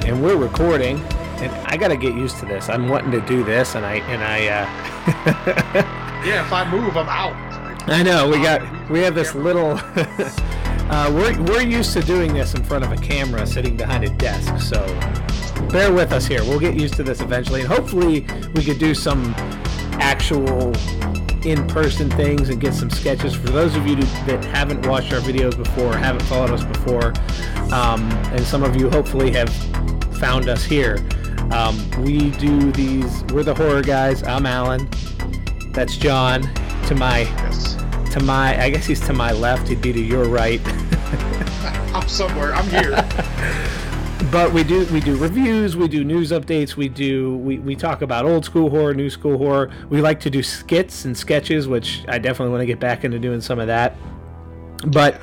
right, and we're recording, and I got to get used to this. I'm wanting to do this, and I and I. Uh... yeah, if I move, I'm out. I know we got we have this little. uh, we're we're used to doing this in front of a camera, sitting behind a desk. So bear with us here. We'll get used to this eventually, and hopefully we could do some actual in-person things and get some sketches for those of you that haven't watched our videos before haven't followed us before um, and some of you hopefully have found us here. Um, we do these we're the horror guys. I'm alan. That's john. To my Yes. to my i guess he's to my left. He'd be to your right. I'm somewhere. I'm here. but we do we do reviews we do news updates we do we, we talk about old school horror new school horror. We like to do skits and sketches which i definitely want to get back into doing some of that. But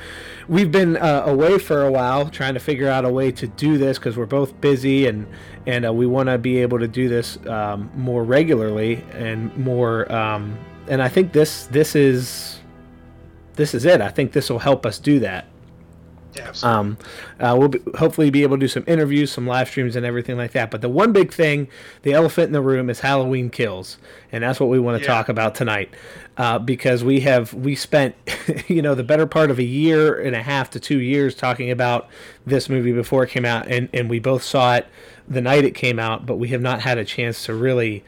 we've been uh, away for a while trying to figure out a way to do this because we're both busy and and uh, we want to be able to do this um, more regularly and more um, and i think this this is this is it. I think this will help us do that Yeah, um, uh, we'll be, hopefully be able to do some interviews, some live streams, and everything like that. But the one big thing, the elephant in the room, is Halloween kills, and that's what we want to Yeah. talk about tonight. Uh, because we have we spent, you know, the better part of a year and a half to two years talking about this movie before it came out, and and we both saw it the night it came out, but we have not had a chance to really.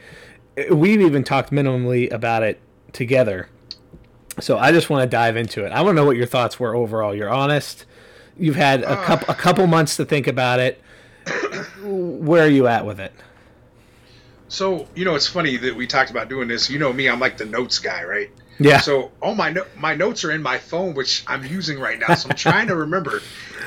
We've even talked minimally about it together. So I just want to dive into it. I want to know what your thoughts were overall. You're honest. You've had a couple a couple months to think about it. Where are you at with it? so you know, it's funny that we talked about doing this. You know me, I'm like the notes guy, right? Yeah. So all my no- my notes are in my phone, which I'm using right now. So I'm trying to remember.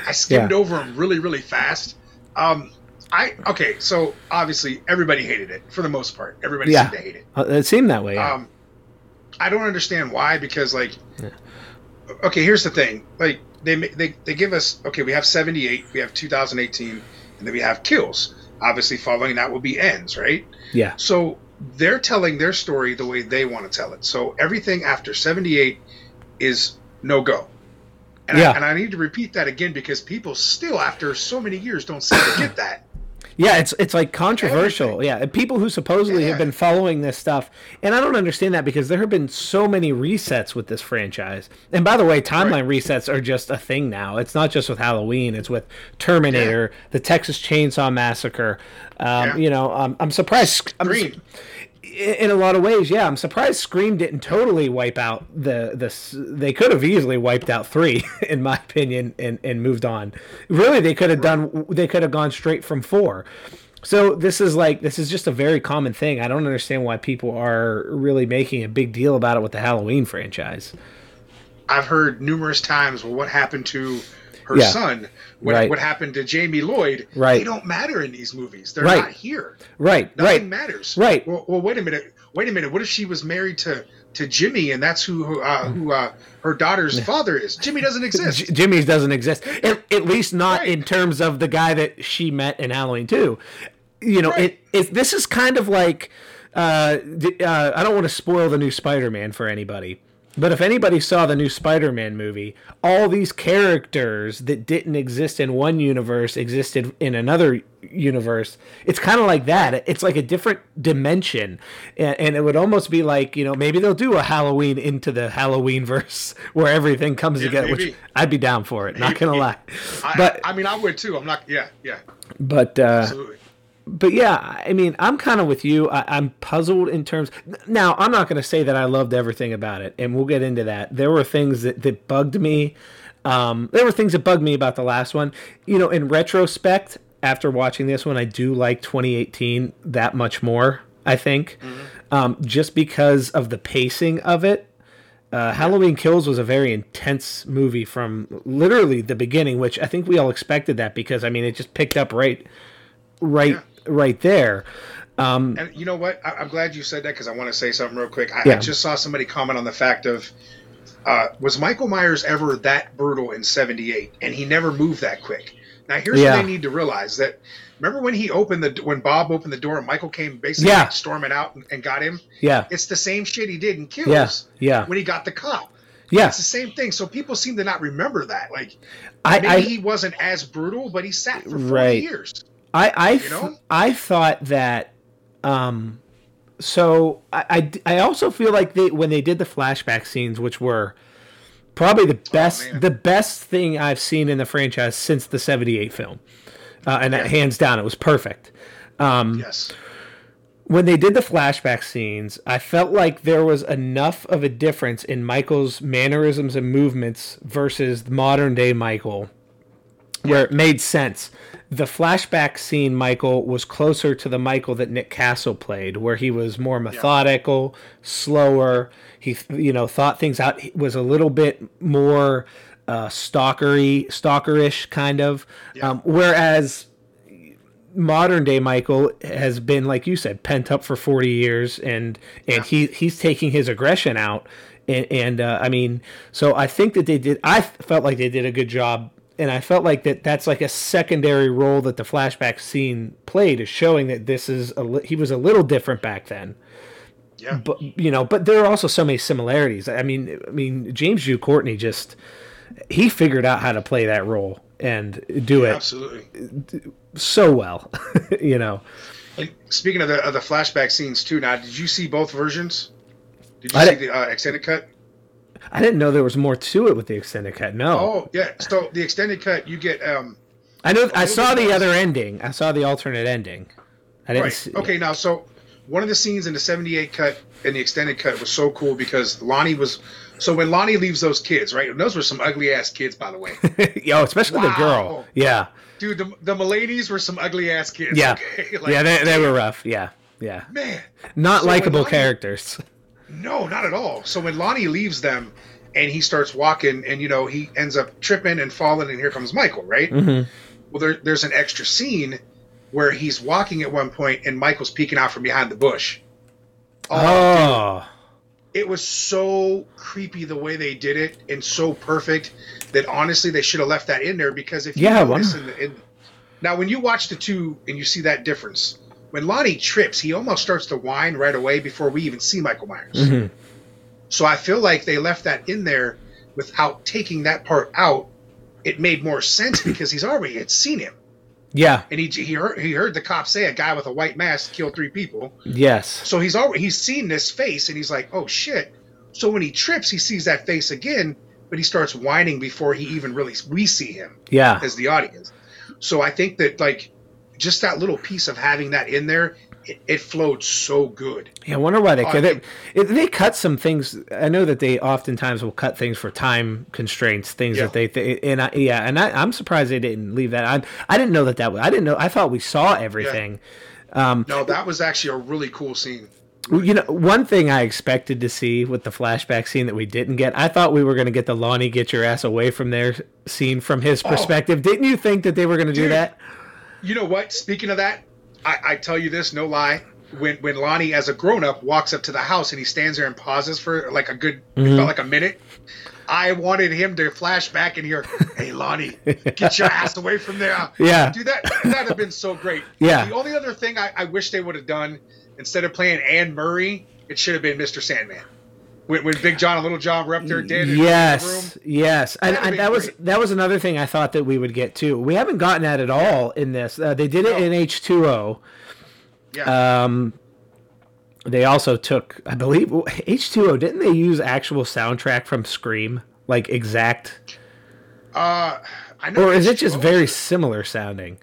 I skimmed Yeah. over them really, really fast. Um, I okay. So obviously everybody hated it for the most part. Everybody Yeah. seemed to hate it. Uh, it seemed that way. Yeah. Um, I don't understand why because like, okay, here's the thing. Like they they they give us okay, we have 78, we have 2018, and then we have kills. Obviously, following that will be ends, right? yeah. So they're telling their story the way they want to tell it. So everything after 78 is no go. And, Yeah. I, and I need to repeat that again because people still, after so many years, don't seem to get that. Yeah, it's it's like controversial. Yeah, people who supposedly have been following this stuff, and I don't understand that because there have been so many resets with this franchise. And by the way, timeline resets are just a thing now. It's not just with Halloween; it's with Terminator, the Texas Chainsaw Massacre. Um, Yeah. You know, um, I'm surprised. I'm, Scream. In a lot of ways, yeah, I'm surprised Scream didn't totally wipe out the the. They could have easily wiped out three, in my opinion, and and moved on. Really, they could have done. They could have gone straight from four. So this is like this is just a very common thing. I don't understand why people are really making a big deal about it with the Halloween franchise. I've heard numerous times, well, what happened to her Yeah. son? What, Right. what happened to Jamie Lloyd? Right. They don't matter in these movies. They're Right. not here. Right, Nothing right, matters. Right. Well, well, wait a minute. Wait a minute. What if she was married to to Jimmy, and that's who who, uh, who uh, her daughter's father is? Jimmy doesn't exist. J- Jimmy's doesn't exist. At, at least not Right. in terms of the guy that she met in Halloween 2. You know, Right. it, it this is kind of like uh, uh, I don't want to spoil the new Spider-Man for anybody. But if anybody saw the new Spider-Man movie, all these characters that didn't exist in one universe existed in another universe. It's kind of like that. It's like a different dimension, and, and it would almost be like you know maybe they'll do a Halloween into the Halloween verse where everything comes together. Which. I'd be down for it. Not gonna lie, I, but I mean, I would too. I'm not. Yeah, yeah, but uh, absolutely. But yeah, I mean, I'm kind of with you. I, I'm puzzled in terms. Now, I'm not going to say that I loved everything about it, and we'll get into that. There were things that, that bugged me. Um, there were things that bugged me about the last one. You know, in retrospect, after watching this one, I do like 2018 that much more. I think, um, just because of the pacing of it. Uh, Halloween Kills was a very intense movie from literally the beginning, which I think we all expected that because I mean it just picked up right, right, Yeah. Right there. Um, And you know what? I, I'm glad you said that because I want to say something real quick. I, Yeah. I just saw somebody comment on the fact of uh, was Michael Myers ever that brutal in '78, and he never moved that quick. Now here's Yeah. what they need to realize that. Remember when he opened the when Bob opened the door and Michael came basically Yeah. storming out and, and got him? yeah, It's the same shit he did in Kills yeah, yeah, when he got the cop. yeah. It's the same thing. So people seem to not remember that. Like I, maybe I, he wasn't as brutal, but he sat for 40 Right. years. I I, You know? I thought that um so I, I I also feel like they when they did the flashback scenes which were probably the best man. the best thing I've seen in the franchise since the 78 film. Uh, and that hands down it was perfect. Yes. when they did the flashback scenes, I felt like there was enough of a difference in Michael's mannerisms and movements versus modern day Michael where it made sense. The flashback scene Michael was closer to the Michael that Nick Castle played where he was more methodical, slower, he you know thought things out he was a little bit more uh stalkery, stalkerish kind of. Um, whereas modern day Michael has been, like you said, pent up for forty years, and and he he's taking his aggression out. And, and uh, I mean, so I think that they did. I felt like they did a good job, and I felt like that that's like a secondary role that the flashback scene played is showing that this is a li- he was a little different back then. Yeah. But you know, but there are also so many similarities. I mean, I mean, James Jude Courtney just he figured out how to play that role and do it Absolutely. so well. you know, And speaking of the of the flashback scenes too, now did you see both versions? Did you I see didn't- the uh, extended cut? I didn't know there was more to it with the extended cut. No, Oh yeah. So the extended cut, you get um I know. I saw the other ending. I saw the alternate ending. I didn't. right. See, Okay, now so one of the scenes in the '78 cut and the extended cut was so cool because Lonnie was. So when Lonnie leaves those kids, right? And those were some ugly ass kids, by the way. Yo, especially the girl. Yeah, Dude, the, the Mulaney's were some ugly ass kids. yeah, okay? Like, yeah. They, they were rough. Yeah, yeah. man. Not So likable Lonnie- characters. No, not at all. So when Lonnie leaves them and he starts walking and you know he ends up tripping and falling and here comes Michael, right? Mm-hmm. Well, there, there's an extra scene where he's walking at one point and Michael's peeking out from behind the bush. Oh, it was so creepy the way they did it and so perfect that honestly they should have left that in there because if you Yeah, notice in the, in, now when you watch the two and you see that difference when Lonnie trips he almost starts to whine right away before we even see Michael Myers Mhm. so I feel like they left that in there without taking that part out it made more sense because he's already had seen him yeah. and he he heard, he heard the cop say a guy with a white mask killed three people Yes. so he's already he's seen this face and he's like, oh shit. So when he trips, he sees that face again, but he starts whining before he even really we see him Yeah. as the audience. So I think that like just that little piece of having that in there, it, it flowed so good. Yeah, I wonder why they Oh, uh, they, it, they cut some things. I know that they oftentimes will cut things for time constraints, things Yeah. that they, they and I, yeah, and I, I'm surprised they didn't leave that. I I didn't know that that was. I didn't know. I thought we saw everything. Um, no, that was actually a really cool scene. You know, one thing I expected to see with the flashback scene that we didn't get, I thought we were going to get the Lonnie get your ass away from there scene from his oh. perspective. Didn't you think that they were going to do that? You know what? Speaking of that, I, I tell you this, no lie. When when Lonnie, as a grown up, walks up to the house and he stands there and pauses for like a good, Mm-hmm. it felt like a minute. I wanted him to flash back and hear, "Hey, Lonnie, get your ass away from there." Yeah. dude, that that'd have been so great. Yeah. The only other thing I, I wish they would have done instead of playing Anne Murray, it should have been Mr. Sandman. When, when Big John and Little John were up there dead in the room. Yes, yes, and, and that was that was another thing I thought that we would get too. We haven't gotten that at all in this. Uh, they did it No. in H two O. Yeah. Um, they also took, I believe, H two O. Didn't they use actual soundtrack from Scream, like exact, uh, I know or is it H2O just very similar sounding?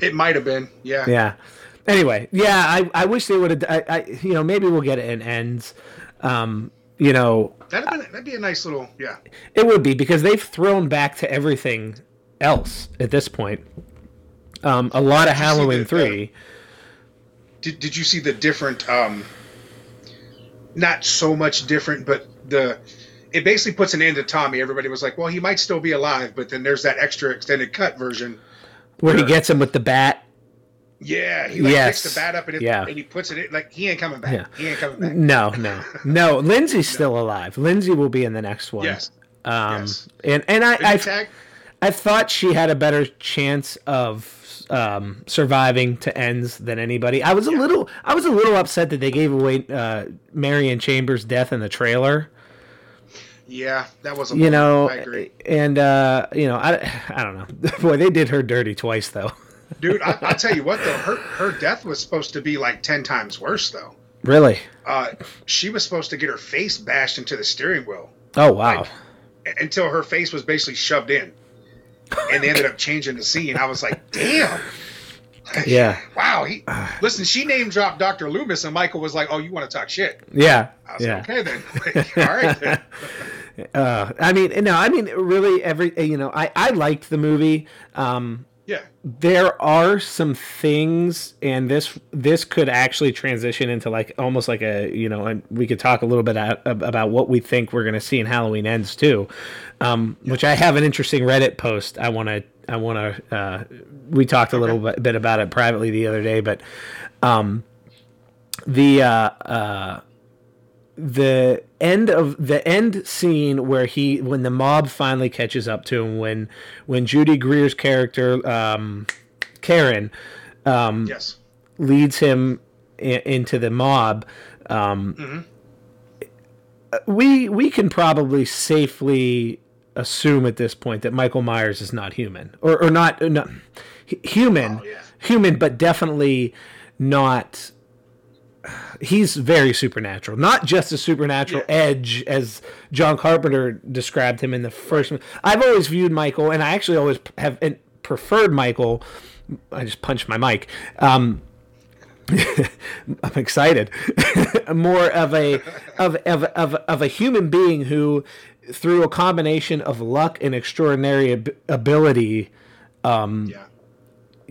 It might have been. Yeah. Yeah. Anyway, yeah, I, I wish they would have. I, I you know maybe we'll get it in ends. Um, you know, That'd, been, that'd be a nice little. Yeah. It would be because they've thrown back to everything else at this point. Um, a lot of Did see Halloween the- three. Did, did you see the different um not so much different but the it basically puts an end to tommy everybody was like well he might still be alive but then there's that extra extended cut version where he gets him with the bat. Yeah he like Yes. picks the bat up and, it, Yeah. and he puts it in like he ain't coming back Yeah. he ain't coming back No, no, no. Lindsay's still alive. Lindsay will be in the next one. yes Um, yes. and and I I. I thought she had a better chance of um, surviving to ends than anybody. I was a little I was a little upset that they gave away uh, Marion Chambers' death in the trailer. yeah that was a you know i agree and uh you know i i don't know boy they did her dirty twice though dude. I, will tell you what though, her her death was supposed to be like ten times worse though. Really? Uh, she was supposed to get her face bashed into the steering wheel. Oh wow! Like, until her face was basically shoved in, and they ended up changing the scene. I was like, damn. Yeah. wow. He listen. She name dropped Doctor Loomis, and Michael was like, "Oh, you want to talk shit?" Yeah. I was yeah. like, okay then. Like, all right. Then. Uh, I mean, no, I mean, really, every you know, I I liked the movie. Um, yeah. There are some things, and this this could actually transition into like almost like a you know, and we could talk a little bit at, about what we think we're going to see in Halloween Ends too, um, which I have an interesting Reddit post. I want to I want to. Uh, we talked a okay. little bit, bit about it privately the other day, but um, the uh, uh, the end of the end scene where he when the mob finally catches up to him when when Judy Greer's character um, Karen um, yes leads him I- into the mob um, mm-hmm. we we can probably safely assume at this point that Michael Myers is not human or or not not human oh, yeah. human but definitely not he's very supernatural. Not just a supernatural yeah. edge as John Carpenter described him in the first. I've always viewed Michael, and I actually always have preferred Michael. I just punched my mic. Um, I'm excited. More of a of, of of of a human being who, through a combination of luck and extraordinary ab- ability, um, yeah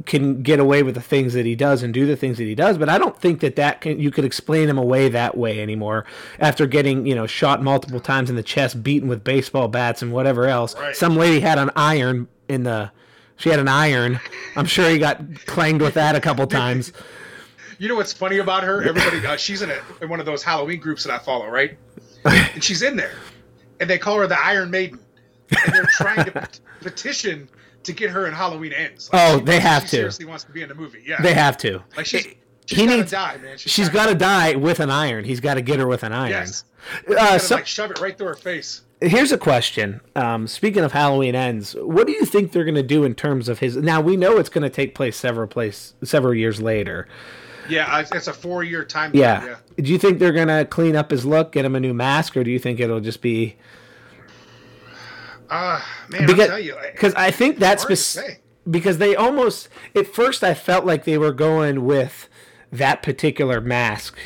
can get away with the things that he does and do the things that he does but i don't think that that can you could explain him away that way anymore after getting you know shot multiple times in the chest beaten with baseball bats and whatever else. Right. some lady had an iron in the she had an iron. I'm sure he got clanged with that a couple times. You know what's funny about her? Everybody uh, she's in, a, in one of those halloween groups that i follow right? And she's in there. And they call her the iron maiden. And they're trying to petition to get her in Halloween ends. Like, oh, they have she to. Seriously wants to be in the movie. Yeah, they have to. Like she's, she's he needs die, man. she's, she's got to die with an iron. He's got to get her with an iron. Yes. Uh, so, like shove it right through her face. Here's a question. Um, speaking of Halloween ends, what do you think they're going to do in terms of his? Now we know it's going to take place several place several years later. Yeah, it's a four year time. Yeah. yeah. Do you think they're going to clean up his look, get him a new mask, or do you think it'll just be? Uh, man, because, you, I think that's spec- because they almost at first I felt like they were going with that particular mask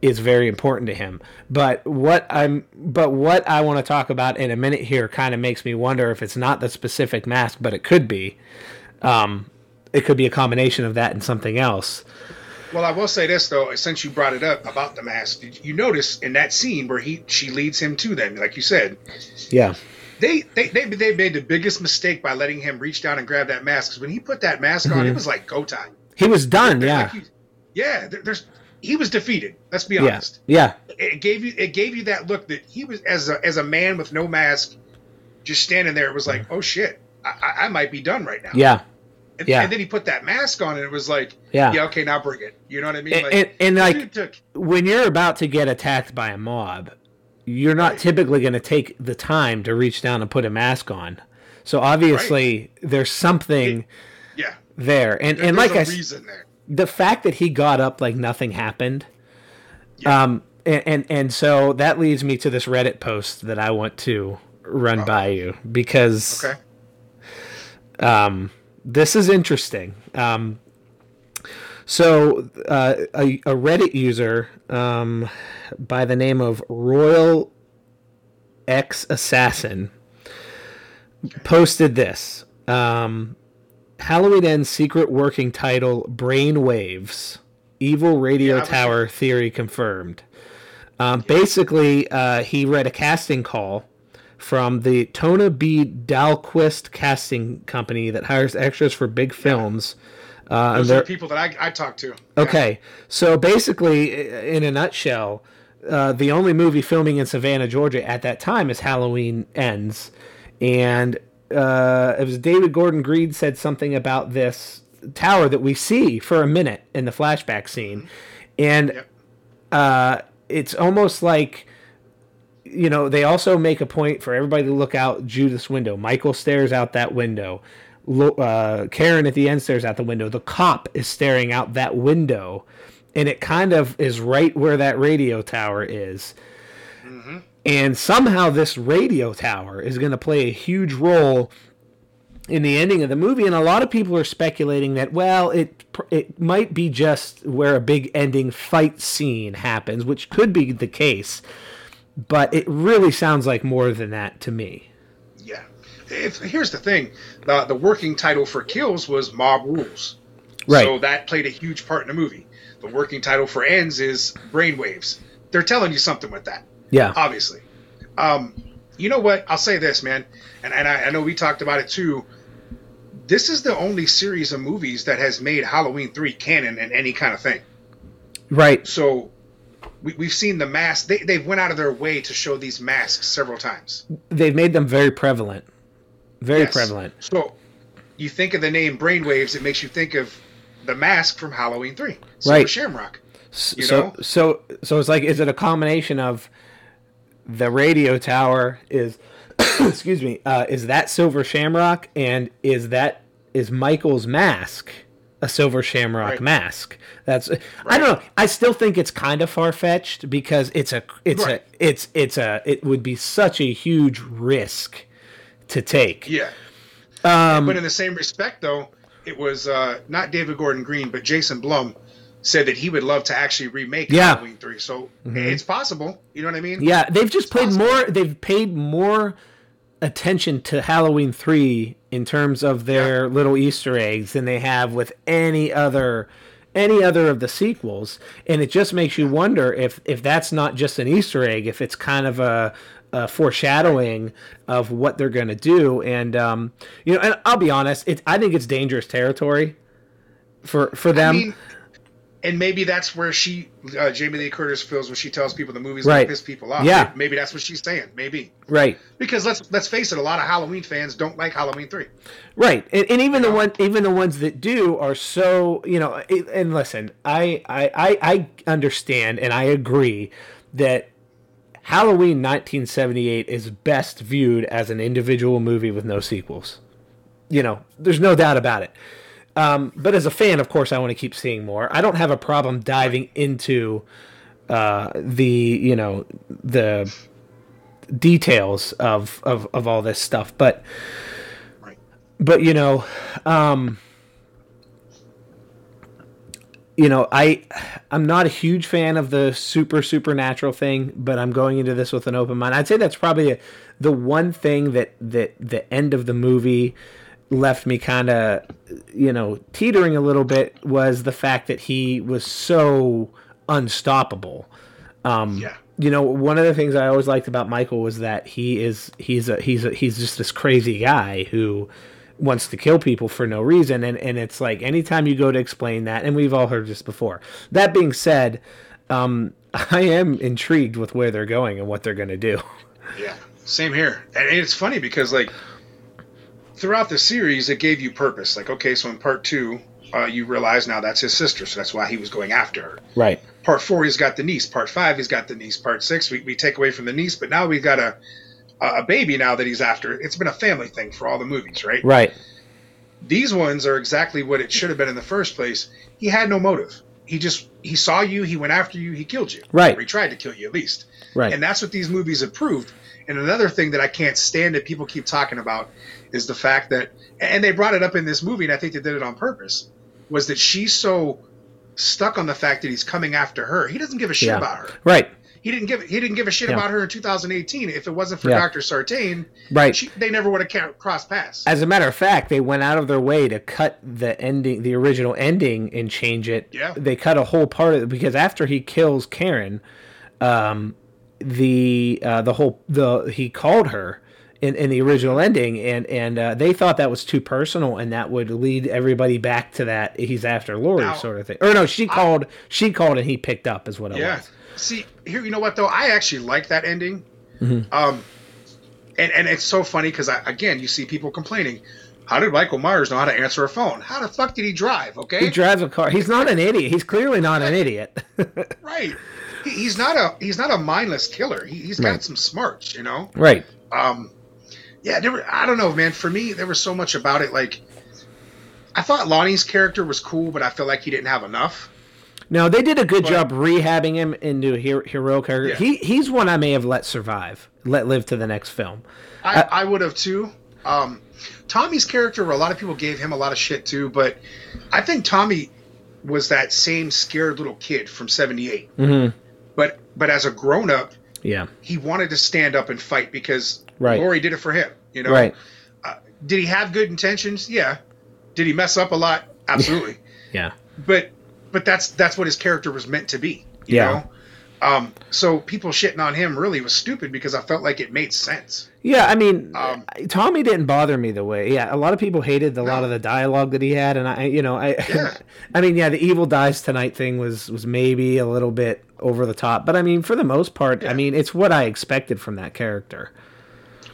is very important to him. But what I'm but what I want to talk about in a minute here kind of makes me wonder if it's not the specific mask, but it could be. Um, it could be a combination of that and something else. Well, I will say this though, since you brought it up about the mask, you notice in that scene where he she leads him to them, like you said. Yeah they, they they they made the biggest mistake by letting him reach down and grab that mask. Because when he put that mask mm-hmm. on, it mm-hmm. was like go time. He was done. yeah. Like he, yeah. There's he was defeated. Let's be honest. Yeah. It gave you it gave you that look that he was as a as a man with no mask, just standing there. It was like, oh shit, I, I might be done right now. Yeah. And, yeah. and then he put that mask on, and it was like, yeah, yeah, okay, now bring it. You know what I mean? Like, and, and, and like took, when you're about to get attacked by a mob, you're not right. typically going to take the time to reach down and put a mask on. So obviously right. there's something it, yeah. there. And there, and like I there. the fact that he got up like nothing happened. Yeah. Um and, and, and so that leads me to this Reddit post that I want to run uh by you because okay. um this is interesting. Um so uh, a, a Reddit user um, by the name of Royal X Assassin posted this. Um, Halloween Ends secret working title Brain Waves. Evil radio yeah, tower theory confirmed. Um, yeah. Basically, uh, he read a casting call from the Tona B. Dahlquist casting company that hires extras for big films. Uh, Those are the people that I, I talk to. Okay, yeah. so basically, in a nutshell, uh, the only movie filming in Savannah, Georgia at that time is Halloween Ends. And uh, it was David Gordon Green said something about this tower that we see for a minute in the flashback scene. And yep. uh, it's almost like, you know, they also make a point for everybody to look out Judith's window. Michael stares out that window. Uh, Karen at the end stares out the window. The cop is staring out that window, and it kind of is right where that radio tower is. Mm-hmm. And somehow this radio tower is going to play a huge role in the ending of the movie. And a lot of people are speculating that well, it it might be just where a big ending fight scene happens, which could be the case. But it really sounds like more than that to me. If, here's the thing: the the working title for Kills was Mob Rules, right? So that played a huge part in the movie. The working title for Ends is Brainwaves. They're telling you something with that. Yeah, obviously. Um, you know what? I'll say this, man, and and I, I know we talked about it too. This is the only series of movies that has made Halloween three canon and any kind of thing. Right. So we, we've seen the mask. They, they've went out of their way to show these masks several times. They've made them very prevalent. Very yes. prevalent. So you think of the name Brainwaves, it makes you think of the mask from Halloween Three, Silver right? Shamrock. You so know? so so it's like is it a combination of the radio tower is excuse me uh, is that Silver Shamrock and is that is Michael's mask a Silver Shamrock right. mask? That's right. I don't know. I still think it's kind of far fetched because it's a it's right. a it's it's a it would be such a huge risk to take. Yeah. Um, but in the same respect, though, it was uh, not David Gordon Green, but Jason Blum said that he would love to actually remake yeah. Halloween three. So mm-hmm. it's possible. You know what I mean? Yeah, they've just it's played possible. more. They've paid more attention to Halloween three in terms of their yeah. little Easter eggs than they have with any other any other of the sequels and it just makes you wonder if if that's not just an easter egg if it's kind of a uh, foreshadowing of what they're going to do. And um, you know, and I'll be honest, it's I think it's dangerous territory for for them. I mean, and maybe that's where she, uh, Jamie Lee Curtis, feels when she tells people the movie's right. to piss people off. Yeah, maybe that's what she's saying. Maybe right because let's let's face it, a lot of Halloween fans don't like Halloween three. Right, and, and even you the know? one even the ones that do are so you know. And listen, I I I, I understand and I agree that Halloween 1978 is best viewed as an individual movie with no sequels. You know, there's no doubt about it. Um, but as a fan, of course, I want to keep seeing more. I don't have a problem diving into uh, the you know the details of, of of all this stuff, but but you know, um, you know, I I'm not a huge fan of the super supernatural thing, but I'm going into this with an open mind. I'd say that's probably a, the one thing that that the end of the movie left me kind of you know teetering a little bit was the fact that he was so unstoppable. Um, yeah. You know, one of the things I always liked about Michael was that he is he's a he's a he's just this crazy guy who wants to kill people for no reason and and it's like anytime you go to explain that and we've all heard this before. That being said um, i am intrigued with where they're going and what they're going to do. Yeah same here. And it's funny because like throughout the series it gave you purpose. Like okay so in part two uh, you realize now that's his sister so that's why he was going after her. Right. Part four he's got the niece. Part five he's got the niece. Part six we, we take away from the niece but now we've got a a baby now that he's after. It's been a family thing for all the movies, right? Right. These ones are exactly what it should have been in the first place. He had no motive. He just he saw you, he went after you, he killed you. Right. Or he tried to kill you at least. Right. And that's what these movies have proved. And another thing that I can't stand that people keep talking about is the fact that and they brought it up in this movie and I think they did it on purpose was that she's so stuck on the fact that he's coming after her. He doesn't give a shit yeah. about her. Right he didn't give he didn't give a shit yeah. about her in 2018. If it wasn't for yeah. Doctor Sartain, right, she, they never would have crossed paths. As a matter of fact, they went out of their way to cut the ending, the original ending, and change it. Yeah, they cut a whole part of it because after he kills Karen, um, the uh, the whole the he called her. In, in the original ending, and and uh, they thought that was too personal, and that would lead everybody back to that he's after Laurie now, sort of thing. Or no, she I, called, she called, and he picked up, is what it yeah. was. See, here, you know what though? I actually like that ending. Mm-hmm. Um, and and it's so funny because again, you see people complaining. How did Michael Myers know how to answer a phone? How the fuck did he drive? Okay, he drives a car. He's not an idiot. He's clearly not an idiot. right. He, he's not a he's not a mindless killer. He, has got right. some smarts, you know. Right. Um, yeah. There were, I don't know, man. For me, there was so much about it. Like I thought Lonnie's character was cool, but I feel like he didn't have enough. No, they did a good but, job rehabbing him into a hero, hero character. Yeah. He he's one I may have let survive, let live to the next film. I, I, I would have too. Um, Tommy's character, a lot of people gave him a lot of shit too, but I think Tommy was that same scared little kid from '78. Mm-hmm. But but as a grown up, yeah, he wanted to stand up and fight because right. Laurie did it for him. You know, right? Uh, did he have good intentions? Yeah. Did he mess up a lot? Absolutely. yeah. But but that's that's what his character was meant to be. You yeah. know. Um, so people shitting on him really was stupid because I felt like it made sense. Yeah, I mean, um, Tommy didn't bother me the way. Yeah, a lot of people hated a no. lot of the dialogue that he had, and I, you know, I, yeah. I mean, yeah, the evil dies tonight thing was was maybe a little bit over the top, but I mean, for the most part, yeah. I mean, it's what I expected from that character.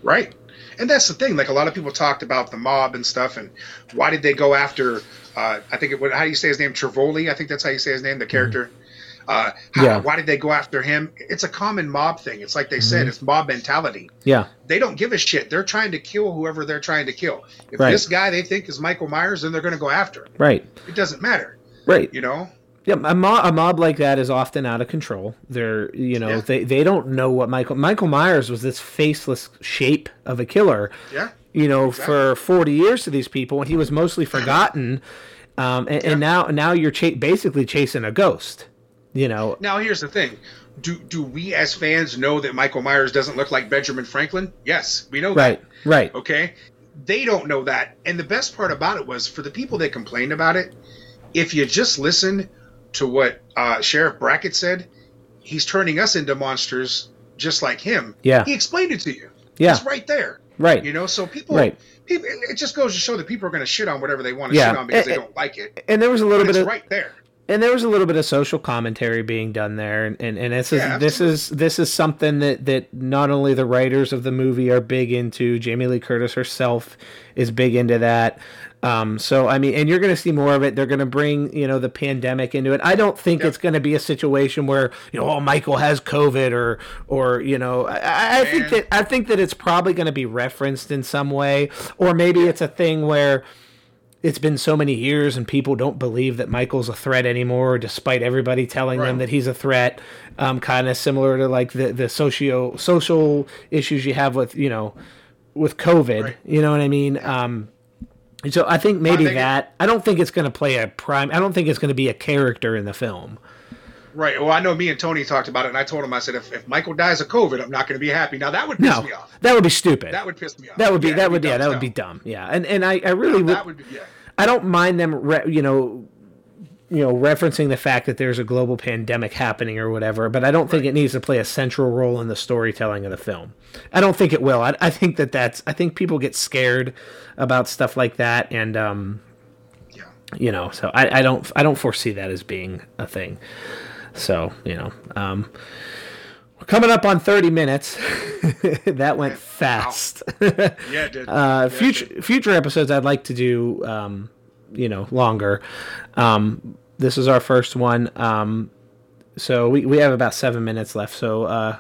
Right, and that's the thing. Like a lot of people talked about the mob and stuff, and why did they go after? Uh, I think it. Was, how do you say his name? Trivoli. I think that's how you say his name. The character. Mm-hmm uh, how, yeah. Why did they go after him? It's a common mob thing. It's like they mm-hmm. said, it's mob mentality. Yeah. They don't give a shit. They're trying to kill whoever they're trying to kill. If right. this guy they think is Michael Myers, then they're going to go after him. Right. It doesn't matter. Right. You know? Yeah, a mob, a mob like that is often out of control. They're, you know, yeah. they, they don't know what Michael Michael Myers was this faceless shape of a killer. Yeah. You know, exactly. for 40 years to these people, and he was mostly forgotten. Um, and, yeah. and now now you're cha- basically chasing a ghost. You know. Now here's the thing. Do do we as fans know that Michael Myers doesn't look like Benjamin Franklin? Yes, we know right, that. Right. Right. Okay. They don't know that. And the best part about it was for the people that complained about it, if you just listen to what uh, Sheriff Brackett said, he's turning us into monsters just like him. Yeah. He explained it to you. Yeah. It's right there. Right. You know, so people right. People, it just goes to show that people are going to shit on whatever they want to yeah. shit on because and, they don't like it. And there was a little but bit of right there and there was a little bit of social commentary being done there and, and, and this is yeah, this is this is something that, that not only the writers of the movie are big into jamie lee curtis herself is big into that um, so i mean and you're going to see more of it they're going to bring you know the pandemic into it i don't think yep. it's going to be a situation where you know oh michael has covid or or you know i, I think that i think that it's probably going to be referenced in some way or maybe it's a thing where it's been so many years and people don't believe that Michael's a threat anymore, despite everybody telling right. them that he's a threat. Um, kind of similar to like the the socio social issues you have with you know with COVID. Right. You know what I mean? Um, so I think maybe I think that it, I don't think it's going to play a prime. I don't think it's going to be a character in the film. Right. Well, I know me and Tony talked about it, and I told him I said if, if Michael dies of COVID, I'm not going to be happy. Now that would piss no, me off. That would be stupid. That would piss me off. That would be yeah, that would be yeah that would be dumb. Yeah, and and I I really that would be, yeah. I don't mind them re- you know you know referencing the fact that there's a global pandemic happening or whatever, but I don't think it needs to play a central role in the storytelling of the film. I don't think it will. I, I think that that's I think people get scared about stuff like that, and um, yeah, you know, so I, I don't I don't foresee that as being a thing. So you know, um, we're coming up on thirty minutes. that went fast. yeah, it did. uh, future did. future episodes, I'd like to do, um, you know, longer. Um, this is our first one. Um, so we, we have about seven minutes left. So uh,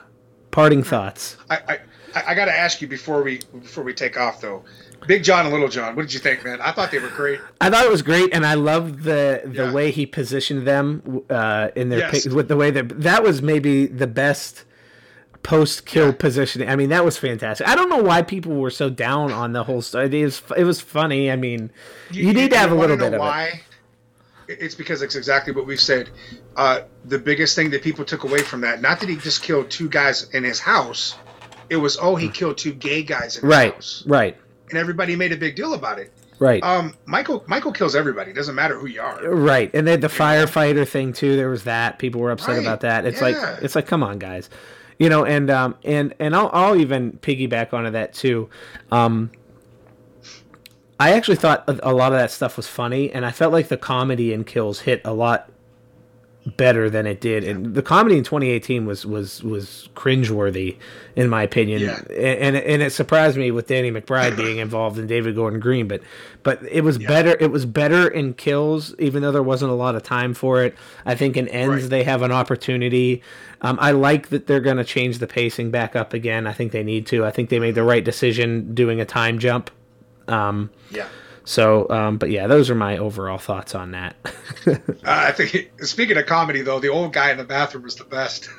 parting thoughts. I, I, I got to ask you before we before we take off though. Big John and Little John. What did you think, man? I thought they were great. I thought it was great, and I loved the the yeah. way he positioned them uh, in their yes. with the way that that was maybe the best post kill yeah. positioning. I mean, that was fantastic. I don't know why people were so down on the whole story. It was it was funny. I mean, you, you need to have a little bit of why? it. It's because it's exactly what we've said. Uh, the biggest thing that people took away from that, not that he just killed two guys in his house, it was oh he killed two gay guys in his right, house. Right. And everybody made a big deal about it. Right. Um, Michael Michael kills everybody. It doesn't matter who you are. Right. And then the firefighter thing too. There was that. People were upset right. about that. It's yeah. like it's like come on, guys. You know, and um and and I'll I'll even piggyback onto that too. Um, I actually thought a lot of that stuff was funny, and I felt like the comedy in Kills hit a lot better than it did. And the comedy in 2018 was was was cringeworthy, in my opinion. Yeah. And, and and it surprised me with Danny McBride being involved in David Gordon Green, but but it was yeah. better. It was better in Kills, even though there wasn't a lot of time for it. I think in Ends right. they have an opportunity. Um, I like that they're going to change the pacing back up again. I think they need to. I think they made the right decision doing a time jump. Um, yeah. So, um, but yeah, those are my overall thoughts on that. uh, I think speaking of comedy though, the old guy in the bathroom was the best.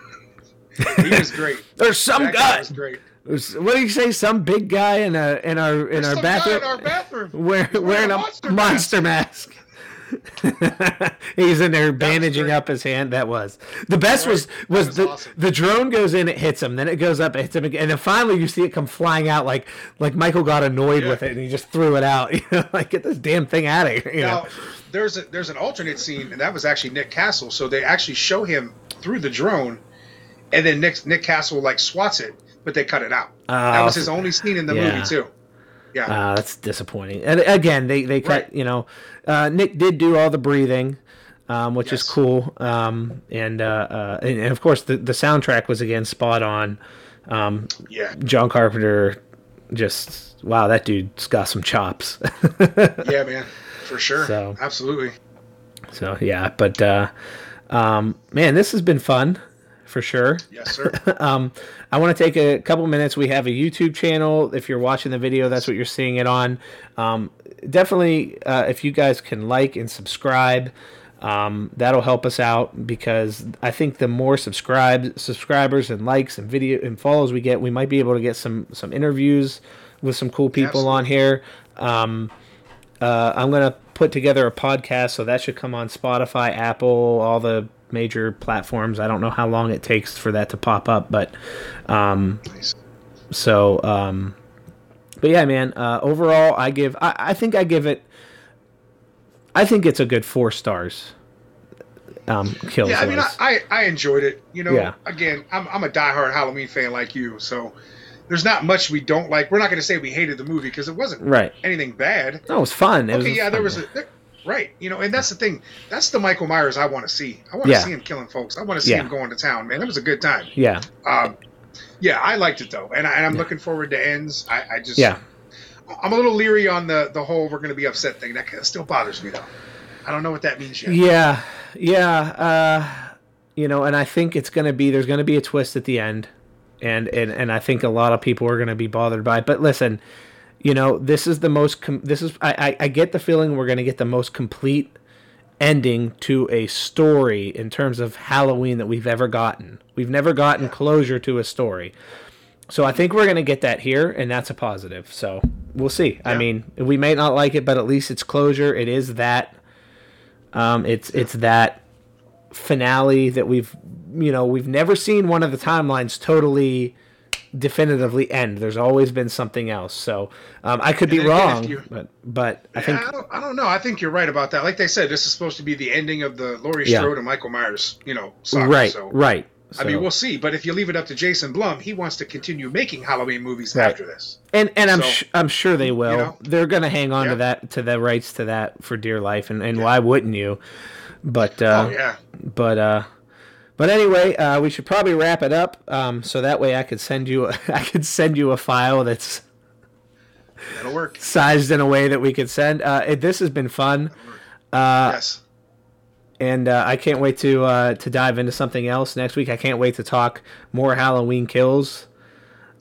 he was great. There's some that guy. guy was great. What do you say? Some big guy in a in our in our bathroom, in our bathroom, wearing, wearing a monster, monster mask. mask. He's in there bandaging up his hand. That was the best. Right. Was was, was the awesome. the drone goes in, it hits him, then it goes up, it hits him again, and then finally you see it come flying out like like Michael got annoyed yeah. with it and he just threw it out. You know, like get this damn thing out of here. You now, know? there's a, there's an alternate scene, and that was actually Nick Castle. So they actually show him through the drone, and then Nick Nick Castle like swats it, but they cut it out. Uh, that was his only scene in the yeah. movie too. Yeah, uh, that's disappointing. And again, they they cut. Right. You know, uh, Nick did do all the breathing, um, which yes. is cool. Um, and, uh, uh, and, and of course the the soundtrack was again spot on. Um, yeah, John Carpenter, just wow, that dude's got some chops. yeah, man, for sure. So absolutely. So yeah, but uh, um, man, this has been fun for sure. Yes, sir. um, I want to take a couple minutes. We have a YouTube channel. If you're watching the video, that's what you're seeing it on. Um, definitely, uh, if you guys can like and subscribe, um, that'll help us out because I think the more subscribe subscribers and likes and video and follows we get, we might be able to get some some interviews with some cool people Absolutely. on here. Um, uh, I'm gonna put together a podcast, so that should come on Spotify, Apple, all the major platforms. I don't know how long it takes for that to pop up, but um, nice. so um, but yeah, man. Uh, overall, I give. I, I think I give it. I think it's a good four stars. Um, kills. Yeah, I mean, I, I enjoyed it. You know, yeah. again, I'm I'm a diehard Halloween fan like you, so there's not much we don't like. We're not going to say we hated the movie because it wasn't right anything bad. No, it was fun. It okay, was yeah, there was a. There, Right. You know, and that's the thing. That's the Michael Myers I want to see. I want to yeah. see him killing folks. I want to see yeah. him going to town, man. It was a good time. Yeah. Um, yeah, I liked it though, and, I, am yeah. looking forward to ends. I, I, just yeah. I'm a little leery on the the whole we're going to be upset thing. That still bothers me though. I don't know what that means yet. Yeah, yeah. Uh, you know, and I think it's going to be there's going to be a twist at the end, and and and I think a lot of people are going to be bothered by. It. But listen, you know, this is the most. Com- this is I, I I get the feeling we're going to get the most complete ending to a story in terms of Halloween that we've ever gotten. We've never gotten closure to a story. So I think we're going to get that here, and that's a positive. So we'll see. Yeah. I mean, we may not like it, but at least it's closure. It is that. Um, it's it's that finale that we've you know we've never seen one of the timelines totally definitively end. There's always been something else. So um, I could be wrong, you, but but I think I don't, I don't, know. I think you're right about that. Like they said, this is supposed to be the ending of the Laurie yeah. Strode and Michael Myers, you know, saga. Right, so, right. So. I mean, we'll see. But if you leave it up to Jason Blum, he wants to continue making Halloween movies right. after this. And and I'm sh- I'm sure they will. You know? They're going to hang on yeah. to that to the rights to that for dear life. And and yeah. why wouldn't you? But uh, oh yeah. But uh, but anyway, uh, we should probably wrap it up. Um, so that way I could send you I could send you a file that's That'll work. Sized in a way that we could send. Uh, it, this has been fun. Uh, yes. And uh, I can't wait to uh, to dive into something else next week. I can't wait to talk more Halloween kills.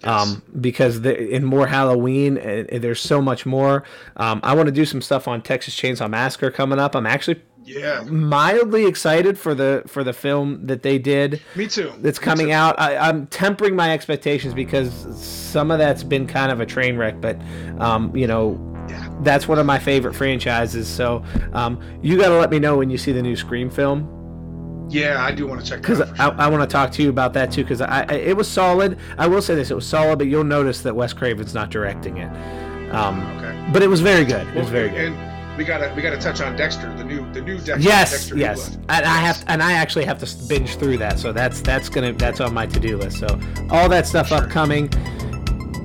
Yes. Um, because the, in more Halloween, uh, there's so much more. Um, I want to do some stuff on Texas Chainsaw Massacre coming up. I'm actually yeah mildly excited for the for the film that they did me too that's coming too. out I, i'm tempering my expectations because some of that's been kind of a train wreck but um, you know yeah. that's one of my favorite franchises so um, you got to let me know when you see the new scream film yeah, I do want to check because sure. I, I want to talk to you about that too. Because I, I, it was solid. I will say this: it was solid, but you'll notice that Wes Craven's not directing it. Um, okay. But it was very good. It was very good. And, we gotta we gotta touch on Dexter, the new the new Dexter. Yes, Dexter yes, and I have and I actually have to binge through that, so that's that's gonna that's on my to do list. So all that stuff sure. upcoming.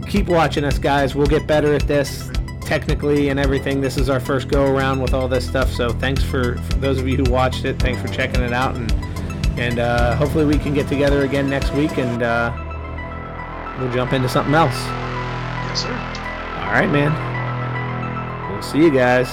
Keep watching us, guys. We'll get better at this technically and everything. This is our first go around with all this stuff, so thanks for, for those of you who watched it. Thanks for checking it out, and and uh, hopefully we can get together again next week and uh, we'll jump into something else. Yes, sir. All right, man. We'll see you guys.